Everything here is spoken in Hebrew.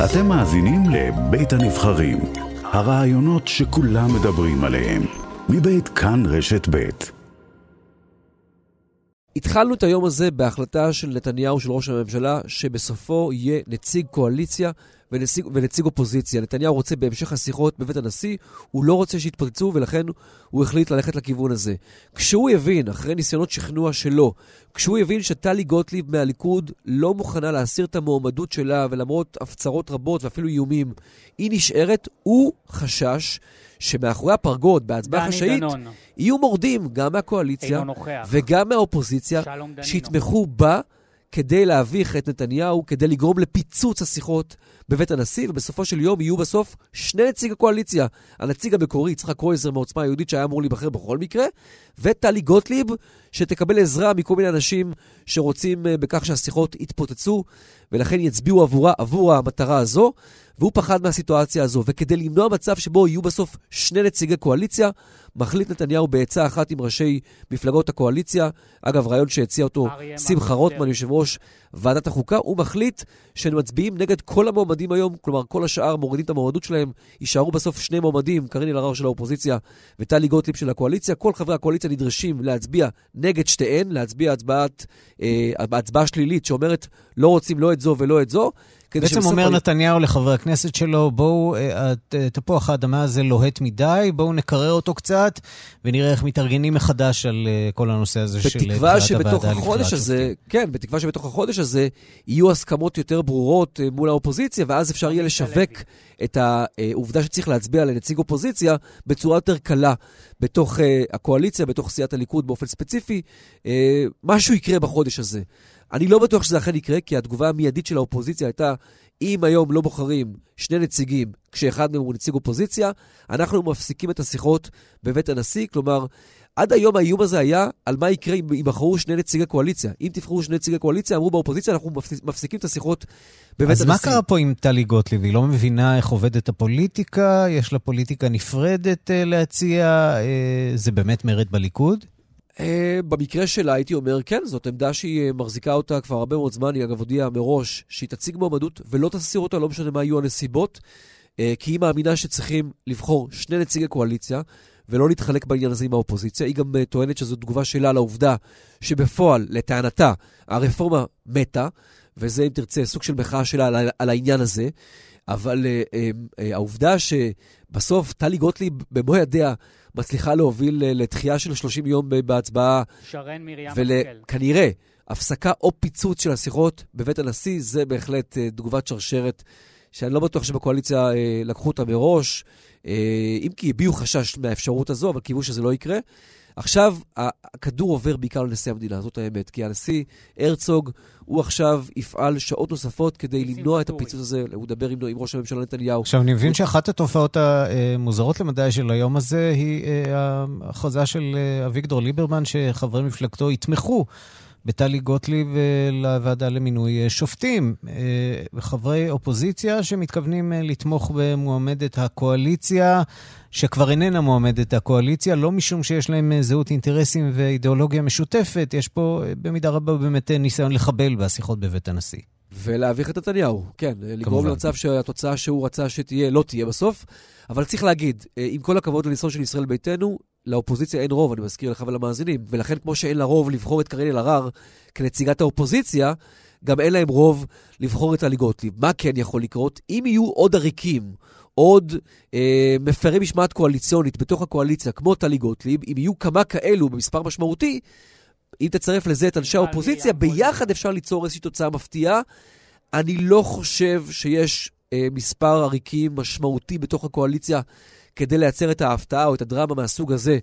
אתם מאזינים לבית הנבחרים, הרעיונות שכולם מדברים עליהם, מבית כאן רשת בית. התחלנו את היום הזה בהחלטה של נתניהו, של ראש הממשלה, שבסופו יהיה נציג קואליציה ונציג, ונציג אופוזיציה. נתניהו רוצה בהמשך השיחות בבית הנשיא, הוא לא רוצה שיתפוצצו, ולכן הוא החליט ללכת לכיוון הזה. כשהוא יבין, אחרי ניסיונות שכנוע שלו, כשהוא יבין שטלי גוטליב מהליכוד לא מוכנה להסיר את המועמדות שלה, ולמרות הפצרות רבות ואפילו איומים, היא נשארת, הוא חשש שמאחורי הפרגוד, בהצבעה חשאית, יהיו מורדים גם מהקואליציה וגם מהאופוזיציה, שיתמכו בה כדי להביך את נתניהו, כדי לגרום לפיצוץ השיחות בבית הנשיא, ובסופו של יום יהיו בסוף שני נציג הקואליציה. הנציג המקורי, יצחק קרויזר מעוצמה היהודית, שהיה אמור להיבחר בכל מקרה, וטלי גוטליב, שתקבל עזרה מכל מיני אנשים שרוצים אה, בכך שהשיחות יתפוצצו, ולכן יצביעו עבורה, עבור המטרה הזו, והוא פחד מהסיטואציה הזו. וכדי למנוע מצב שבו יהיו בסוף שני נציגי קואליציה, מחליט נתניהו בעצה אחת עם ראשי מפלגות הקואליציה, אגב, רעיון שהציע אותו שמחה רוטמן, יושב ראש ועדת החוקה, הוא מחליט שהם מצביעים נגד כל המועמדים היום, כלומר כל השאר מורידים את המועמדות שלהם, יישארו בסוף שני מועמדים, קארין אלהרר של האופוזיציה וטלי גוטליב של הקואליציה. כל חברי הקואליציה נדרשים להצביע נגד שתיהן, להצביע הצבעת, אה, הצבעה שלילית שאומרת לא רוצים לא את זו ולא את זו. בעצם אומר אני... נתניהו לחברי הכנסת שלו, בואו, אה, תפוח האדמה הזה לוהט מדי, בואו נקרר אותו קצת, ונראה איך מתארגנים מחדש על אה, כל הנושא הזה של בחירת הוועדה לבחירת שופטים. כן, בתקווה שבתוך החודש הזה יהיו הסכמות יותר ברורות אה, מול האופוזיציה, ואז אפשר יהיה לשווק את העובדה שצריך להצביע לנציג אופוזיציה בצורה יותר קלה בתוך הקואליציה, בתוך סיעת הליכוד באופן ספציפי. משהו יקרה בחודש הזה. אני לא בטוח שזה אכן יקרה, כי התגובה המיידית של האופוזיציה הייתה, אם היום לא בוחרים שני נציגים, כשאחד מהם הוא נציג אופוזיציה, אנחנו מפסיקים את השיחות בבית הנשיא. כלומר, עד היום האיום הזה היה על מה יקרה אם ייבחרו שני נציגי קואליציה. אם תבחרו שני נציגי קואליציה, אמרו באופוזיציה, אנחנו מפסיקים את השיחות בבית אז הנשיא. אז מה קרה פה עם טלי גוטליב? היא לא מבינה איך עובדת הפוליטיקה? יש לה פוליטיקה נפרדת uh, להציע? Uh, זה באמת מרד בליכוד? Uh, במקרה שלה הייתי אומר, כן, זאת עמדה שהיא uh, מחזיקה אותה כבר הרבה מאוד זמן, היא אגב הודיעה מראש שהיא תציג מועמדות ולא תסיר אותה, לא משנה מה יהיו הנסיבות, uh, כי היא מאמינה שצריכים לבחור שני נציגי קואליציה ולא להתחלק בעניין הזה עם האופוזיציה. היא גם טוענת שזו תגובה שלה לעובדה שבפועל, לטענתה, הרפורמה מתה, וזה, אם תרצה, סוג של מחאה שלה על העניין הזה. אבל uh, uh, uh, העובדה שבסוף טלי גוטליב במו ידיה מצליחה להוביל אה, לתחייה של 30 יום בהצבעה. שרן מרים השכל. וכנראה, הפסקה או פיצוץ של השיחות בבית הנשיא, זה בהחלט אה, תגובת שרשרת, שאני לא בטוח שבקואליציה אה, לקחו אותה מראש, אה, אם כי הביעו חשש מהאפשרות הזו, אבל קיוו שזה לא יקרה. עכשיו, הכדור עובר בעיקר לנשיא המדינה, זאת האמת, כי הנשיא הרצוג, הוא עכשיו יפעל שעות נוספות כדי למנוע את הפיצוץ הזה, הוא מדבר עם, עם ראש הממשלה נתניהו. עכשיו, אני מבין שאחת התופעות המוזרות למדי של היום הזה היא אה, ההכרזה של אה, אביגדור ליברמן, שחברי מפלגתו יתמכו בטלי גוטליב אה, לוועדה למינוי שופטים. חברי אופוזיציה שמתכוונים לתמוך במועמדת הקואליציה. שכבר איננה מועמדת הקואליציה, לא משום שיש להם אה, זהות אינטרסים ואידיאולוגיה משותפת, יש פה אה, במידה רבה באמת אה, ניסיון לחבל בשיחות בבית הנשיא. ולהביך את נתניהו, כן. לגרום למצב שהתוצאה שהוא רצה שתהיה, לא תהיה בסוף. אבל צריך להגיד, עם כל הכבוד לניסיון של ישראל ביתנו, לאופוזיציה אין רוב, אני מזכיר לך ולמאזינים. ולכן, כמו שאין לה רוב לבחור את קארין אלהרר כנציגת האופוזיציה, גם אין להם רוב לבחור את טלי גוטליב. מה כן יכול לקרות? אם יהיו עוד עריקים, עוד אה, מפרי משמעת קואליציונית בתוך הקואליציה, כמו טלי גוטליב, אם יהיו כמה כאלו במספר משמעותי, אם תצרף לזה את אנשי האופוזיציה, ביחד אפשר ליצור איזושהי תוצאה מפתיעה. אני לא חושב שיש אה, מספר עריקים משמעותי בתוך הקואליציה כדי לייצר את ההפתעה או את הדרמה מהסוג הזה